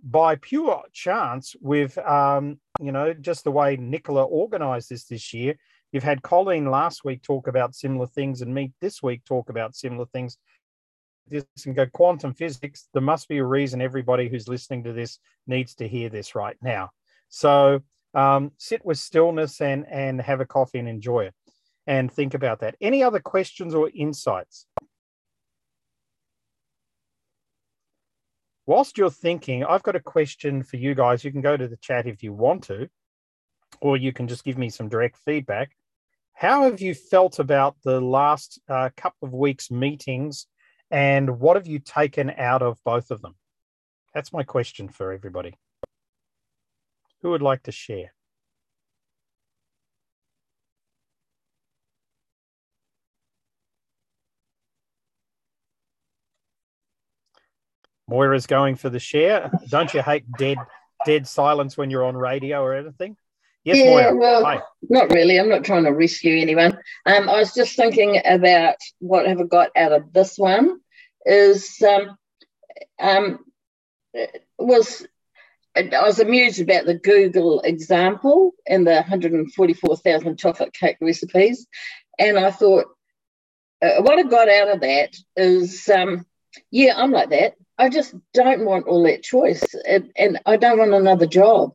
by pure chance, with um, you know just the way Nicola organised this this year, you've had Colleen last week talk about similar things, and me this week talk about similar things. This and go quantum physics. There must be a reason everybody who's listening to this needs to hear this right now. So um, sit with stillness and and have a coffee and enjoy it, and think about that. Any other questions or insights? Whilst you're thinking, I've got a question for you guys. You can go to the chat if you want to, or you can just give me some direct feedback. How have you felt about the last uh, couple of weeks' meetings, and what have you taken out of both of them? That's my question for everybody. Who would like to share? Moira's going for the share. Don't you hate dead dead silence when you're on radio or anything? Yes, yeah, Moira. well, Hi. not really. I'm not trying to rescue anyone. Um, I was just thinking about what have I got out of this one is um, um, was I was amused about the Google example and the 144,000 chocolate cake recipes, and I thought uh, what I got out of that is um, yeah, I'm like that. I just don't want all that choice. And, and I don't want another job.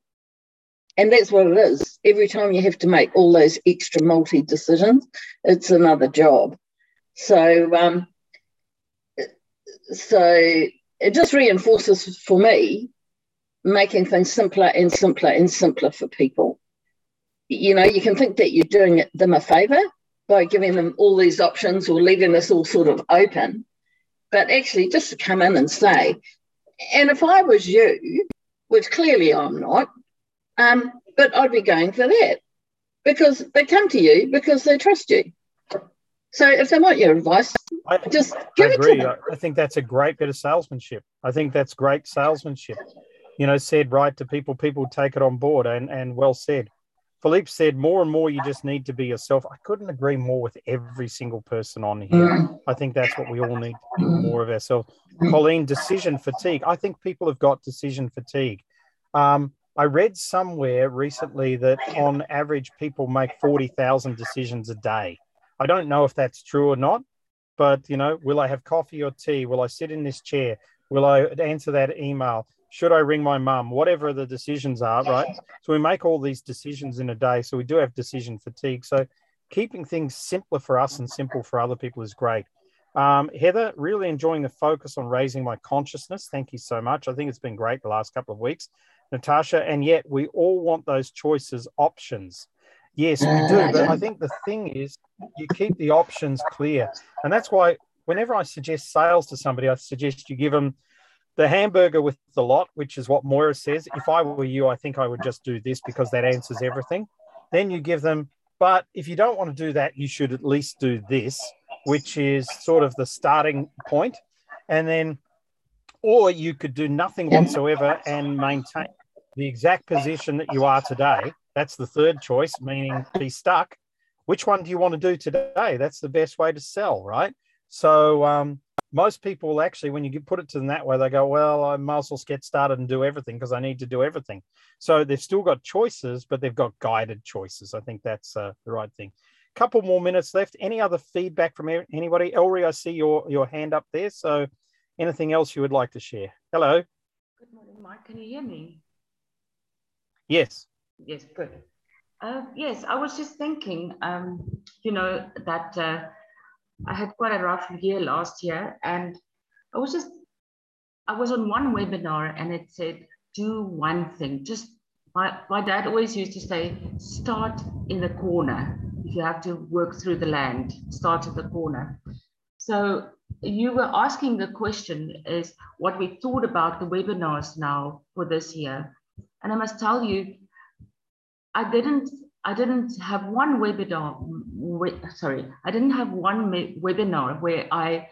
And that's what it is. Every time you have to make all those extra multi decisions, it's another job. So, um, so it just reinforces for me making things simpler and simpler and simpler for people. You know, you can think that you're doing them a favor by giving them all these options or leaving this all sort of open but actually just to come in and say, and if I was you, which clearly I'm not, um, but I'd be going for that because they come to you because they trust you. So if they want your advice, I, just give I agree. it to them. I think that's a great bit of salesmanship. I think that's great salesmanship. You know, said right to people, people take it on board and, and well said. Philippe said, more and more, you just need to be yourself. I couldn't agree more with every single person on here. Mm. I think that's what we all need to be more of ourselves. Colleen, decision fatigue. I think people have got decision fatigue. Um, I read somewhere recently that on average, people make 40,000 decisions a day. I don't know if that's true or not, but you know, will I have coffee or tea? Will I sit in this chair? Will I answer that email? Should I ring my mum? Whatever the decisions are, right? So we make all these decisions in a day. So we do have decision fatigue. So keeping things simpler for us and simple for other people is great. Um, Heather, really enjoying the focus on raising my consciousness. Thank you so much. I think it's been great the last couple of weeks. Natasha, and yet we all want those choices options. Yes, we do. But I think the thing is, you keep the options clear. And that's why whenever I suggest sales to somebody, I suggest you give them the hamburger with the lot, which is what Moira says. If I were you, I think I would just do this because that answers everything. Then you give them, but if you don't want to do that, you should at least do this, which is sort of the starting point. And then, or you could do nothing whatsoever and maintain the exact position that you are today that's the third choice, meaning be stuck. Which one do you want to do today? That's the best way to sell, right? So um, most people actually, when you put it to them that way, they go, "Well, I might as well get started and do everything because I need to do everything." So they've still got choices, but they've got guided choices. I think that's uh, the right thing. Couple more minutes left. Any other feedback from anybody? Elri, I see your your hand up there. So anything else you would like to share? Hello. Good morning, Mike. Can you hear me? Yes. Yes, good. Uh, yes, I was just thinking, um, you know, that uh, I had quite a rough year last year, and I was just, I was on one webinar and it said, do one thing. Just my, my dad always used to say, start in the corner. If you have to work through the land, start at the corner. So you were asking the question is what we thought about the webinars now for this year. And I must tell you, I didn't I didn't have one webinar. sorry, I didn't have one webinar where I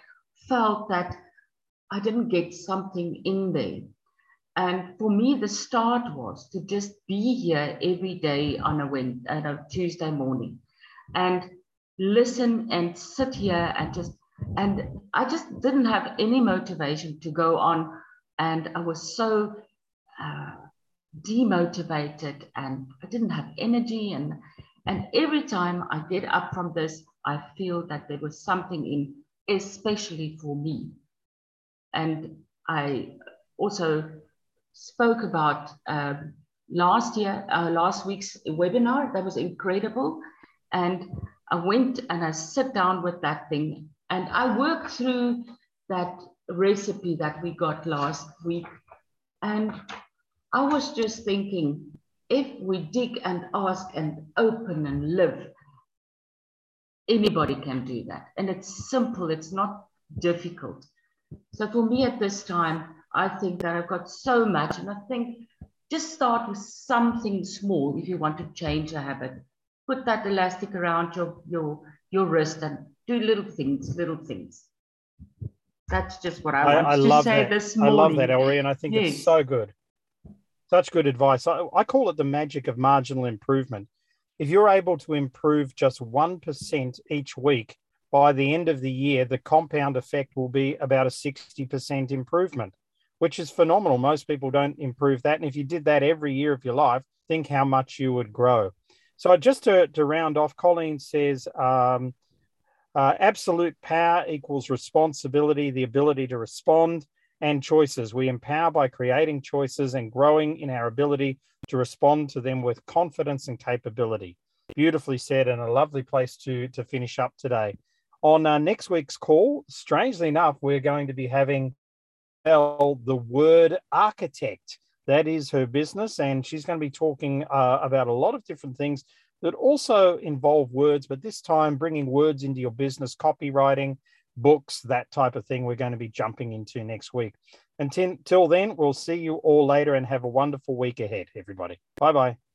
felt that I didn't get something in there. And for me, the start was to just be here every day on a, on a Tuesday morning and listen and sit here and just, and I just didn't have any motivation to go on. And I was so uh, demotivated and I didn't have energy. And, and every time I get up from this, I feel that there was something in, especially for me. And I also spoke about uh, last year, uh, last week's webinar. That was incredible. And I went and I sat down with that thing and I worked through that recipe that we got last week. And I was just thinking, if we dig and ask and open and live, anybody can do that. And it's simple, it's not difficult. So for me at this time, I think that I've got so much, and I think just start with something small if you want to change a habit. Put that elastic around your your your wrist and do little things, little things. That's just what I, I want I, to say that. this morning. I love that, Elri, and I think yes. it's so good. Such good advice. I, I call it the magic of marginal improvement. If you're able to improve just 1% each week, by the end of the year, the compound effect will be about a 60% improvement, which is phenomenal. Most people don't improve that. And if you did that every year of your life, think how much you would grow. So, just to, to round off, Colleen says um, uh, absolute power equals responsibility, the ability to respond and choices. We empower by creating choices and growing in our ability to respond to them with confidence and capability. Beautifully said, and a lovely place to, to finish up today. On uh, next week's call, strangely enough, we're going to be having Elle, the word architect. That is her business, and she's going to be talking uh, about a lot of different things that also involve words, but this time bringing words into your business, copywriting, books, that type of thing we're going to be jumping into next week. Until then, we'll see you all later and have a wonderful week ahead, everybody. Bye bye.